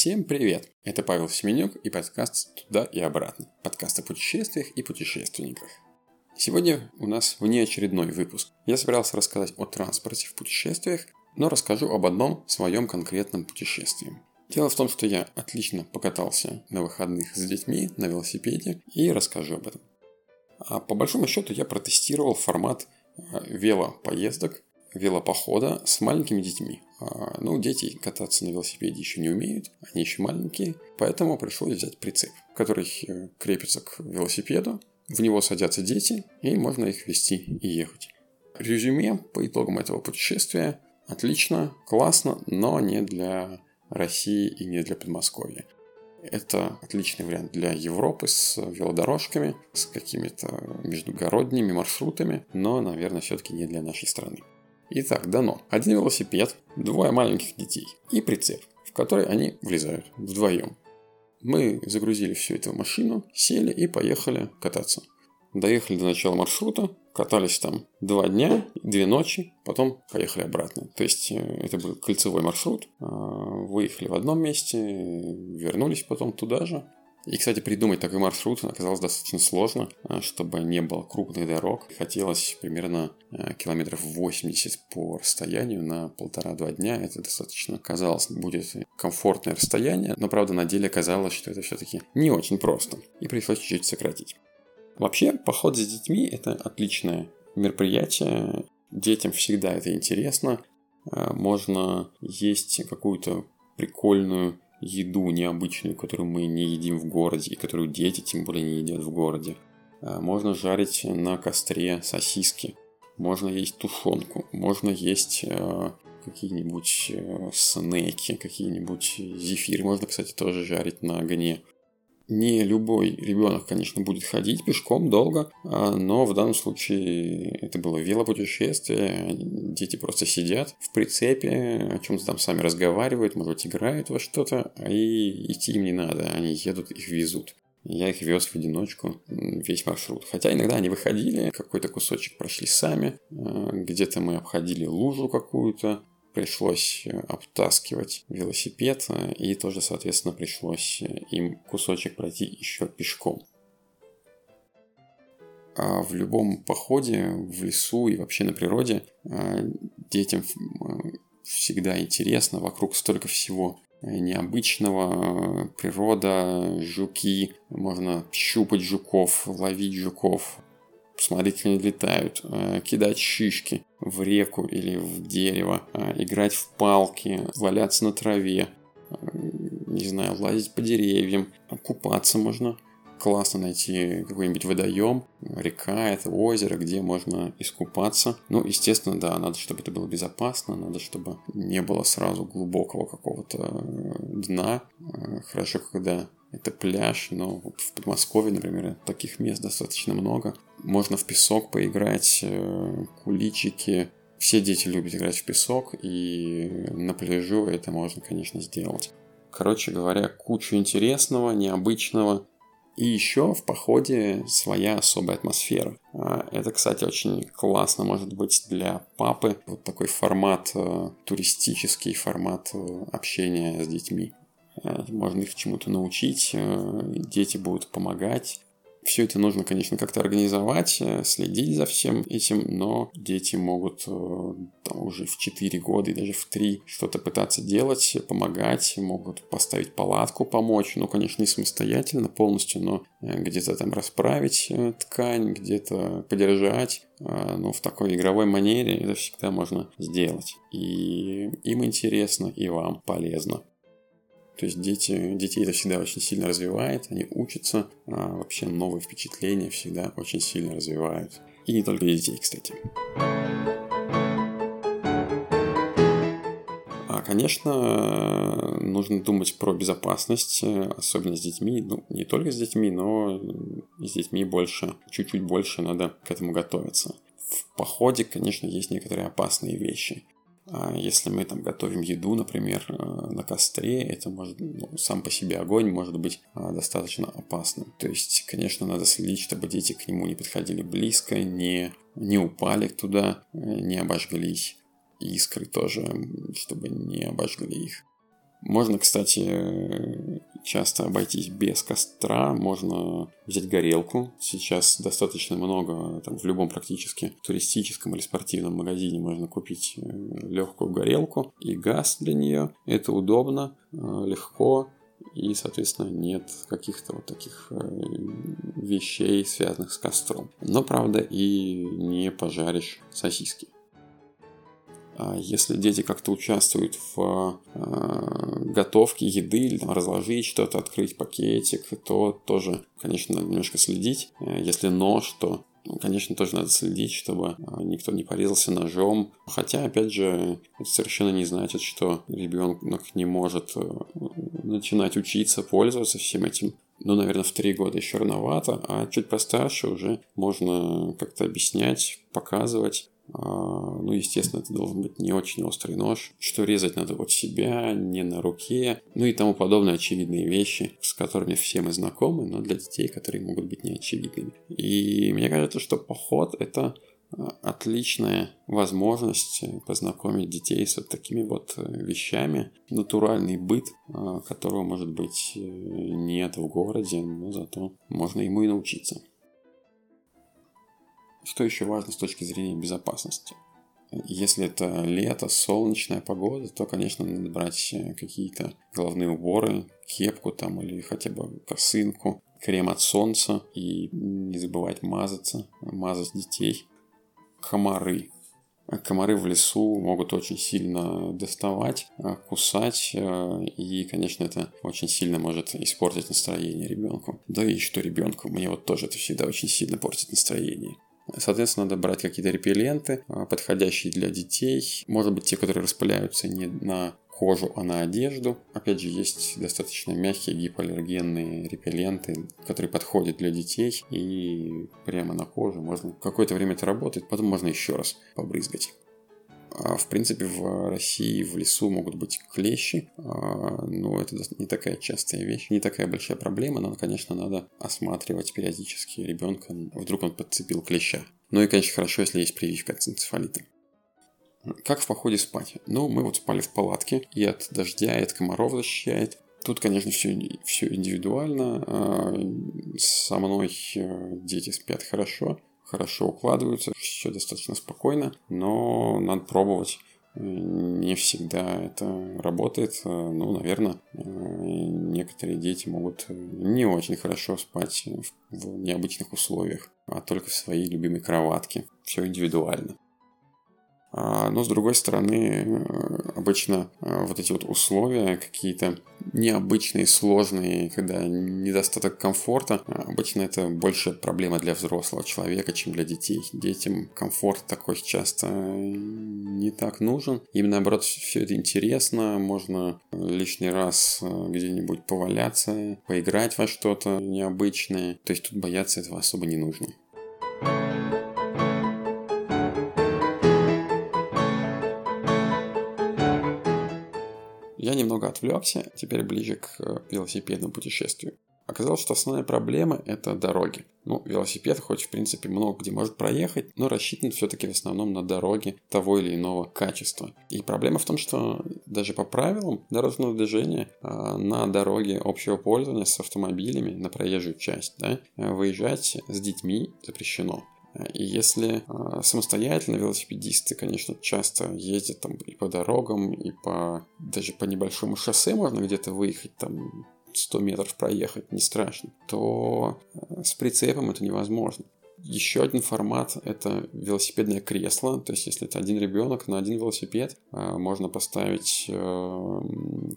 Всем привет! Это Павел Семенюк и подкаст «Туда и обратно». Подкаст о путешествиях и путешественниках. Сегодня у нас внеочередной выпуск. Я собирался рассказать о транспорте в путешествиях, но расскажу об одном своем конкретном путешествии. Дело в том, что я отлично покатался на выходных с детьми на велосипеде и расскажу об этом. А по большому счету я протестировал формат э, велопоездок, велопохода с маленькими детьми. А, ну, дети кататься на велосипеде еще не умеют, они еще маленькие, поэтому пришлось взять прицеп, который э, крепится к велосипеду, в него садятся дети, и можно их вести и ехать. Резюме по итогам этого путешествия отлично, классно, но не для России и не для Подмосковья. Это отличный вариант для Европы с велодорожками, с какими-то междугородними маршрутами, но, наверное, все-таки не для нашей страны. Итак, дано. Один велосипед, двое маленьких детей и прицеп, в который они влезают вдвоем. Мы загрузили все это в машину, сели и поехали кататься. Доехали до начала маршрута, катались там два дня, две ночи, потом поехали обратно. То есть э, это был кольцевой маршрут. А, выехали в одном месте, вернулись потом туда же. И, кстати, придумать такой маршрут оказалось достаточно сложно, а, чтобы не было крупных дорог. Хотелось примерно а, километров 80 по расстоянию на полтора-два дня. Это достаточно, казалось, будет комфортное расстояние, но, правда, на деле оказалось, что это все-таки не очень просто. И пришлось чуть-чуть сократить. Вообще, поход с детьми – это отличное мероприятие. Детям всегда это интересно. А, можно есть какую-то прикольную еду необычную, которую мы не едим в городе, и которую дети тем более не едят в городе. А, можно жарить на костре сосиски, можно есть тушенку, можно есть э, какие-нибудь э, снеки, какие-нибудь зефиры. Можно, кстати, тоже жарить на огне. Не любой ребенок, конечно, будет ходить пешком долго, а, но в данном случае это было велопутешествие. Дети просто сидят в прицепе, о чем-то там сами разговаривают, может быть, играют во что-то, и идти им не надо, они едут, их везут. Я их вез в одиночку весь маршрут. Хотя иногда они выходили, какой-то кусочек прошли сами, а, где-то мы обходили лужу какую-то, пришлось э, обтаскивать велосипед, э, и тоже, соответственно, пришлось э, им кусочек пройти еще пешком. А в любом походе в лесу и вообще на природе детям всегда интересно, вокруг столько всего необычного, природа, жуки, можно щупать жуков, ловить жуков, посмотреть, как они летают, э, кидать шишки в реку или в дерево, э, играть в палки, валяться на траве, э, не знаю, лазить по деревьям, купаться можно. Классно найти какой-нибудь водоем, река, это озеро, где можно искупаться. Ну, естественно, да, надо, чтобы это было безопасно, надо, чтобы не было сразу глубокого какого-то дна. Хорошо, когда это пляж, но в Подмосковье, например, таких мест достаточно много. Можно в песок поиграть, э, куличики. Все дети любят играть в песок, и на пляжу это можно, конечно, сделать. Короче говоря, кучу интересного, необычного. И еще в походе своя особая атмосфера. А, это, кстати, очень классно может быть для папы. Вот такой формат, э, туристический формат э, общения с детьми. Э, можно их чему-то научить, э, дети будут помогать. Все это нужно, конечно, как-то организовать, э, следить за всем этим, но дети могут там, уже в 4 года и даже в 3 что-то пытаться делать, помогать, могут поставить палатку, помочь, ну, конечно, не самостоятельно полностью, но где-то там расправить ткань, где-то подержать, но в такой игровой манере это всегда можно сделать. И им интересно, и вам полезно. То есть дети, детей это всегда очень сильно развивает, они учатся, а вообще новые впечатления всегда очень сильно развивают. И не только детей, кстати. А, конечно, нужно думать про безопасность, особенно с детьми. Ну, не только с детьми, но с детьми больше, чуть-чуть больше надо к этому готовиться. В походе, конечно, есть некоторые опасные вещи. А если мы там готовим еду, например, э, на костре, это может, ну, сам по себе огонь может быть а, достаточно опасным. То есть, конечно, надо следить, чтобы дети к нему не подходили близко, не, не упали туда, э, не обожглись. Искры тоже, чтобы не обожгли их. Можно, кстати, часто обойтись без костра, можно взять горелку. Сейчас достаточно много, там, в любом практически туристическом или спортивном магазине можно купить э, легкую горелку и газ для нее. Это удобно, э, легко, и, соответственно, нет каких-то вот таких э, вещей, связанных с костром. Но, правда, и не пожаришь сосиски. А если дети как-то участвуют в э, готовке еды или там, разложить что-то, открыть пакетик, то тоже, конечно, надо немножко следить. Э, если нож, то ну, конечно, тоже надо следить, чтобы э, никто не порезался ножом. Хотя, опять же, это совершенно не значит, что ребенок не может начинать учиться пользоваться всем этим. Ну, наверное, в три года еще рановато, а чуть постарше уже можно как-то объяснять, показывать, а, ну, естественно, это должен быть не очень острый нож, что резать надо от себя, не на руке, ну и тому подобные очевидные вещи, с которыми все мы знакомы, но для детей, которые могут быть неочевидными. И мне кажется, что поход – это а, отличная возможность познакомить детей с вот такими вот э, вещами. Натуральный быт, а, которого, может быть, э, нет в городе, но зато можно ему и научиться. Что еще важно с точки зрения безопасности? Если это лето, солнечная погода, то, конечно, надо брать э, какие-то головные уборы, кепку там или хотя бы косынку, крем от солнца и не забывать мазаться, мазать детей. Комары. Комары в лесу могут очень сильно доставать, э, кусать, э, и, конечно, это очень сильно может испортить настроение ребенку. Да и что ребенку, мне вот тоже это всегда очень сильно портит настроение. Соответственно, надо брать какие-то репелленты, а, подходящие для детей. Может быть, те, которые распыляются не на кожу, а на одежду. Опять же, есть достаточно мягкие гипоаллергенные репелленты, которые подходят для детей. И прямо на кожу можно какое-то время это работает, потом можно еще раз побрызгать. А, в принципе, в России в лесу могут быть клещи, а, но это не такая частая вещь, не такая большая проблема, но, конечно, надо осматривать периодически ребенка, вдруг он подцепил клеща. Ну и, конечно, хорошо, если есть прививка от энцефалита. Как в походе спать? Ну, мы вот спали в палатке, и от дождя, и от комаров защищает. Тут, конечно, все, все индивидуально. А, со мной э, дети спят хорошо хорошо укладываются, все достаточно спокойно, но надо пробовать. Не всегда это работает. Ну, наверное, некоторые дети могут не очень хорошо спать в необычных условиях, а только в своей любимой кроватке. Все индивидуально. А, но с другой стороны, э, обычно э, вот эти вот условия какие-то необычные, сложные, когда недостаток комфорта, а, обычно это больше проблема для взрослого человека, чем для детей. Детям комфорт такой часто не так нужен. Им наоборот все это интересно, можно лишний раз э, где-нибудь поваляться, поиграть во что-то необычное. То есть тут бояться этого особо не нужно. Немного отвлекся, теперь ближе к э, велосипедному путешествию. Оказалось, что основная проблема – это дороги. Ну, велосипед хоть, в принципе, много где может проехать, но рассчитан все-таки в основном на дороги того или иного качества. И проблема в том, что даже по правилам дорожного движения э, на дороге общего пользования с автомобилями на проезжую часть да, выезжать с детьми запрещено. И если э, самостоятельно велосипедисты, конечно, часто ездят там и по дорогам, и по даже по небольшому шоссе можно где-то выехать там 100 метров проехать, не страшно, то э, с прицепом это невозможно. Еще один формат – это велосипедное кресло. То есть, если это один ребенок на один велосипед, э, можно поставить э,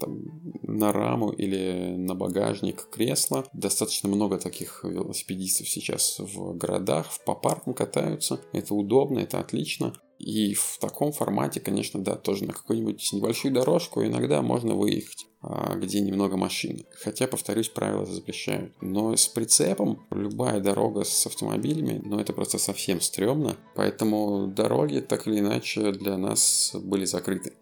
там, на раму или на багажник кресло. Достаточно много таких велосипедистов сейчас в городах, по паркам катаются. Это удобно, это отлично. И в таком формате, конечно, да, тоже на какую-нибудь небольшую дорожку иногда можно выехать. А, где немного машин. Хотя, повторюсь, правила запрещают. Но с прицепом любая дорога с автомобилями, ну это просто совсем стрёмно. Поэтому дороги так или иначе для нас были закрыты.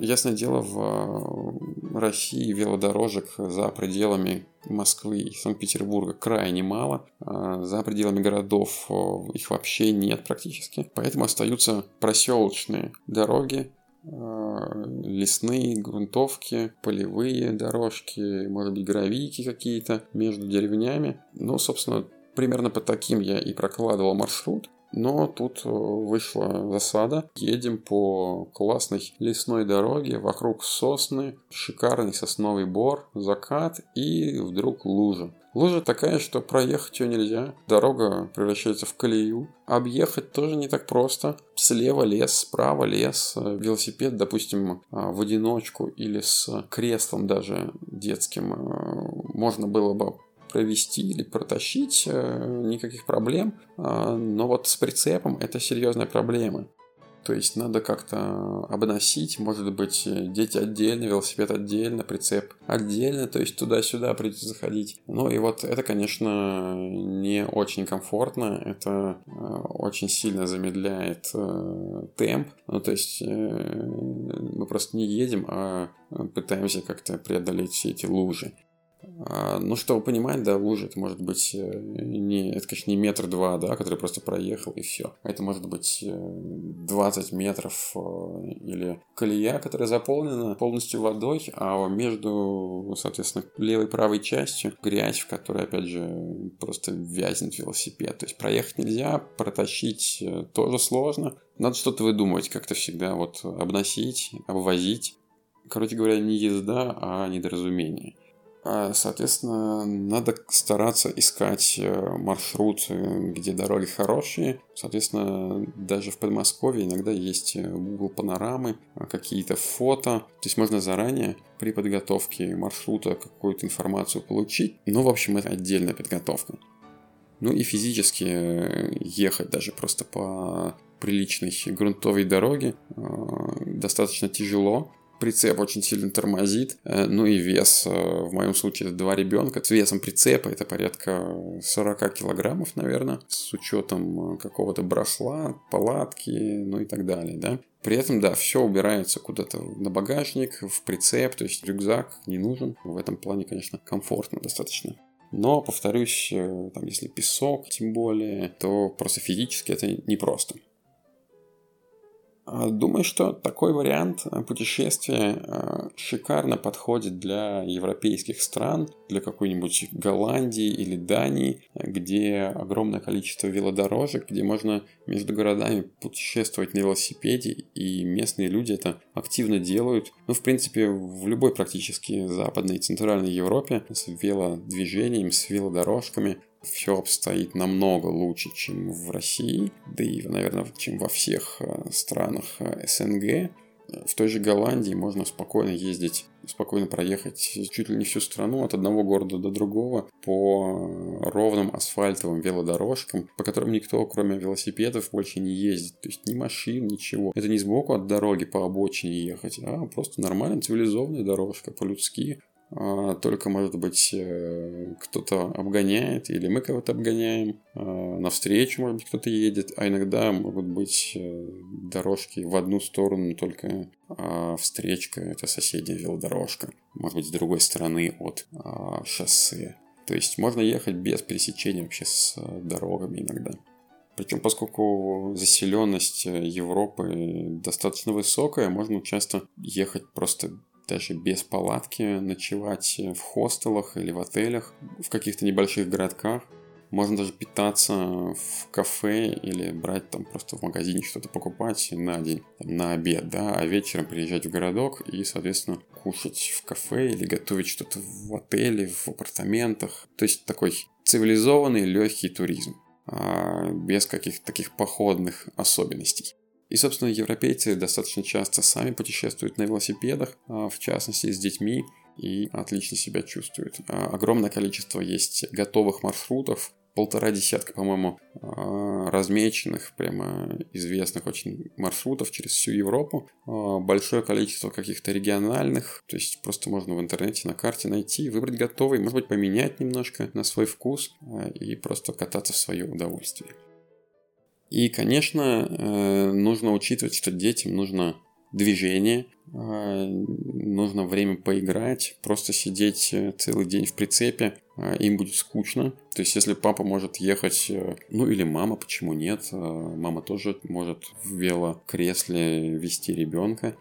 Ясное дело, в России велодорожек за пределами Москвы и Санкт-Петербурга крайне мало. А за пределами городов их вообще нет практически. Поэтому остаются проселочные дороги, лесные грунтовки, полевые дорожки, может быть, гравийки какие-то между деревнями. Ну, собственно, примерно по таким я и прокладывал маршрут. Но тут э, вышла засада. Едем по классной лесной дороге, вокруг сосны, шикарный сосновый бор, закат и вдруг лужа. Лужа такая, что проехать ее нельзя. Дорога превращается в колею. Объехать тоже не так просто. Слева лес, справа лес. Велосипед, допустим, а, в одиночку или с креслом даже детским э, можно было бы провести или протащить, э, никаких проблем. А, но вот с прицепом это серьезная проблема. То есть надо как-то обносить, может быть, дети отдельно, велосипед отдельно, прицеп отдельно, то есть туда-сюда придется заходить. Ну и вот это, конечно, не очень комфортно, это э, очень сильно замедляет э, темп. Ну то есть э, мы просто не едем, а пытаемся как-то преодолеть все эти лужи. А, ну, чтобы понимать, да, лужа, это может быть э, не, это, конечно, не метр два, да, который просто проехал и все. Это может быть 20 э, метров э, или колея, которая заполнена полностью водой, а между, соответственно, левой и правой частью грязь, в которой, опять же, просто вязнет велосипед. То есть проехать нельзя, протащить тоже сложно. Надо что-то выдумывать как-то всегда, вот обносить, обвозить. Короче говоря, не езда, а недоразумение. А, соответственно, надо стараться искать э, маршрут, э, где дороги хорошие. Соответственно, даже в Подмосковье иногда есть э, Google панорамы, какие-то фото. То есть можно заранее при подготовке маршрута какую-то информацию получить. Но, в общем, это отдельная подготовка. Ну и физически ехать даже просто по приличной грунтовой дороге достаточно тяжело прицеп очень сильно тормозит. Э, ну и вес, э, в моем случае, два ребенка. С весом прицепа это порядка 40 килограммов, наверное, с учетом э, какого-то брахла, палатки, ну и так далее, да. При этом, да, все убирается куда-то на багажник, в прицеп, то есть рюкзак не нужен. В этом плане, конечно, комфортно достаточно. Но, повторюсь, там, если песок, тем более, то просто физически это непросто. А, думаю, что такой вариант э, путешествия э, шикарно подходит для европейских стран, для какой-нибудь Голландии или Дании, где огромное количество велодорожек, где можно между городами путешествовать на велосипеде, и местные люди это активно делают. Ну, в принципе, в любой практически западной и центральной Европе с велодвижением, с велодорожками все обстоит намного лучше, чем в России, да и, наверное, чем во всех э, странах э, СНГ. В той же Голландии можно спокойно ездить, спокойно проехать чуть ли не всю страну от одного города до другого по э, ровным асфальтовым велодорожкам, по которым никто, кроме велосипедов, больше не ездит. То есть ни машин, ничего. Это не сбоку от дороги по обочине ехать, а просто нормальная цивилизованная дорожка по-людски. А, только, может быть, э, кто-то обгоняет, или мы кого-то обгоняем, а, навстречу, может быть, кто-то едет, а иногда могут быть э, дорожки в одну сторону, только а встречка – это соседняя велодорожка, может быть, с другой стороны от шоссе. То есть можно ехать без пересечения вообще с э, дорогами иногда. Причем, поскольку заселенность Европы достаточно высокая, можно часто ехать просто даже без палатки ночевать в хостелах или в отелях, в каких-то небольших городках. Можно даже питаться в кафе или брать там просто в магазине что-то покупать на день, на обед, да, а вечером приезжать в городок и, соответственно, кушать в кафе или готовить что-то в отеле, в апартаментах. То есть такой цивилизованный легкий туризм а без каких-то таких походных особенностей. И, собственно, европейцы достаточно часто сами путешествуют на велосипедах, а, в частности с детьми, и отлично себя чувствуют. А, огромное количество есть готовых маршрутов, полтора десятка, по-моему, а, размеченных, прямо известных очень маршрутов через всю Европу. Большое количество каких-то региональных, то есть просто можно в интернете на карте найти, выбрать готовый, может быть, поменять немножко на свой вкус и просто кататься в свое удовольствие. И, конечно, э, нужно учитывать, что детям нужно движение, э, нужно время поиграть, просто сидеть э, целый день в прицепе, им будет скучно. То есть, если папа может ехать, ну или мама, почему нет, мама тоже может в велокресле вести ребенка,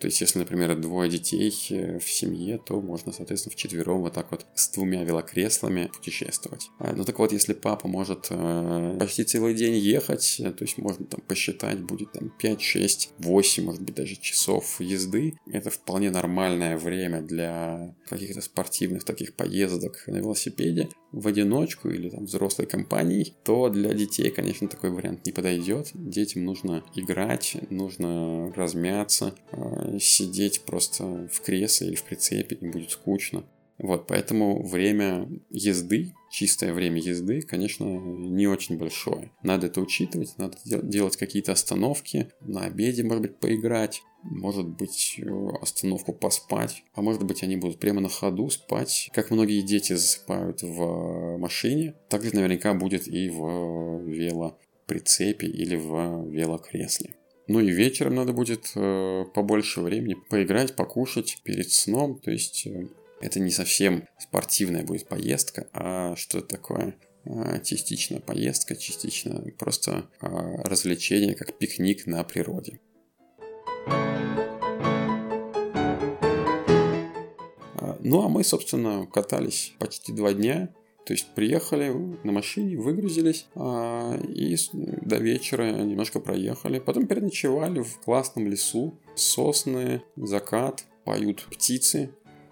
То есть, если, например, двое детей э, в семье, то можно, соответственно, в четвером вот так вот с двумя велокреслами путешествовать. А, ну так вот, если папа может э, почти целый день ехать, то есть можно там посчитать, будет там 5, 6, 8, может быть, даже часов езды, это вполне нормальное время для каких-то спортивных таких поездок на велосипеде в одиночку или там взрослой компанией, то для детей, конечно, такой вариант не подойдет. Детям нужно играть, нужно размяться, э, сидеть просто в кресле или в прицепе, им будет скучно. Вот, поэтому время езды, чистое время езды, конечно, не очень большое. Надо это учитывать, надо делать какие-то остановки, на обеде, может быть, поиграть, может быть, остановку поспать, а может быть, они будут прямо на ходу спать, как многие дети засыпают в машине, так же наверняка будет и в велоприцепе или в велокресле. Ну и вечером надо будет э, побольше времени поиграть, покушать перед сном, то есть э, это не совсем спортивная будет поездка, а что-то такое э, частично поездка, частично просто э, развлечение, как пикник на природе. Ну, а мы, собственно, катались почти два дня. То есть приехали на машине, выгрузились а, и до вечера немножко проехали. Потом переночевали в классном лесу. Сосны, закат, поют птицы.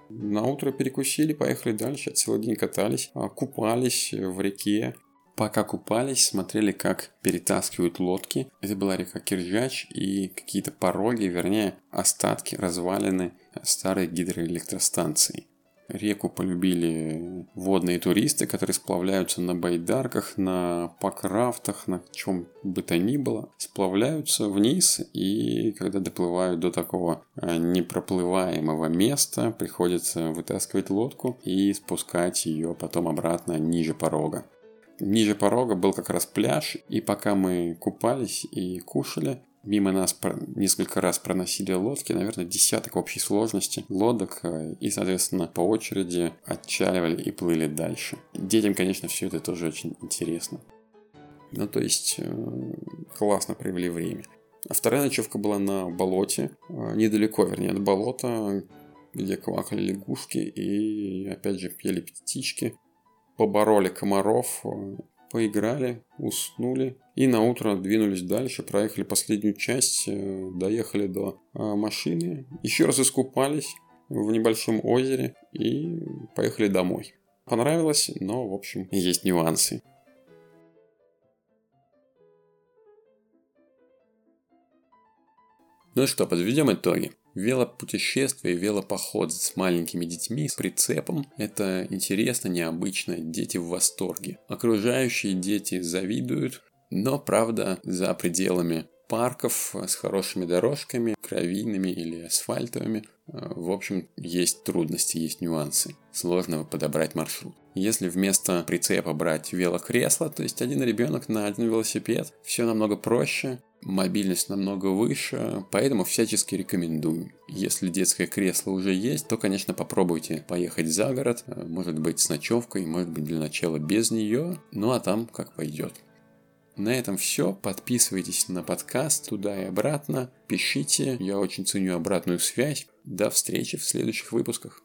На утро перекусили, поехали дальше, целый день катались, а, купались в реке. Пока купались, смотрели, как перетаскивают лодки. Это была река Киржач и какие-то пороги, вернее, остатки, развалины старой гидроэлектростанции. Реку полюбили водные туристы, которые сплавляются на байдарках, на покрафтах, на чем бы то ни было. Сплавляются вниз и когда доплывают до такого э, непроплываемого места, приходится вытаскивать лодку и спускать ее потом обратно ниже порога. Ниже порога был как раз пляж, и пока мы купались и кушали, мимо нас несколько раз проносили лодки, наверное, десяток общей сложности лодок, э, и, соответственно, по очереди отчаливали и плыли дальше. Детям, конечно, все это тоже очень интересно. Ну, то есть, э, классно провели время. А вторая ночевка была на болоте, э, недалеко, вернее, от болота, где квакали лягушки и, опять же, пели птички побороли комаров, поиграли, уснули и на утро двинулись дальше, проехали последнюю часть, э, доехали до э, машины, еще раз искупались в небольшом озере и поехали домой. Понравилось, но, в общем, есть нюансы. Ну что, подведем итоги. Велопутешествие, велопоход с маленькими детьми, с прицепом – это интересно, необычно, дети в восторге. Окружающие дети завидуют, но, правда, за пределами парков с хорошими дорожками, кровийными или асфальтовыми, э, в общем, есть трудности, есть нюансы. Сложно подобрать маршрут. Если вместо прицепа брать велокресло, то есть один ребенок на один велосипед, все намного проще, мобильность намного выше, поэтому всячески рекомендую. Если детское кресло уже есть, то, конечно, попробуйте поехать за город, э, может быть с ночевкой, может быть для начала без нее, ну а там как пойдет. На этом все. Подписывайтесь на подкаст туда и обратно. Пишите. Я очень ценю обратную связь. До встречи в следующих выпусках.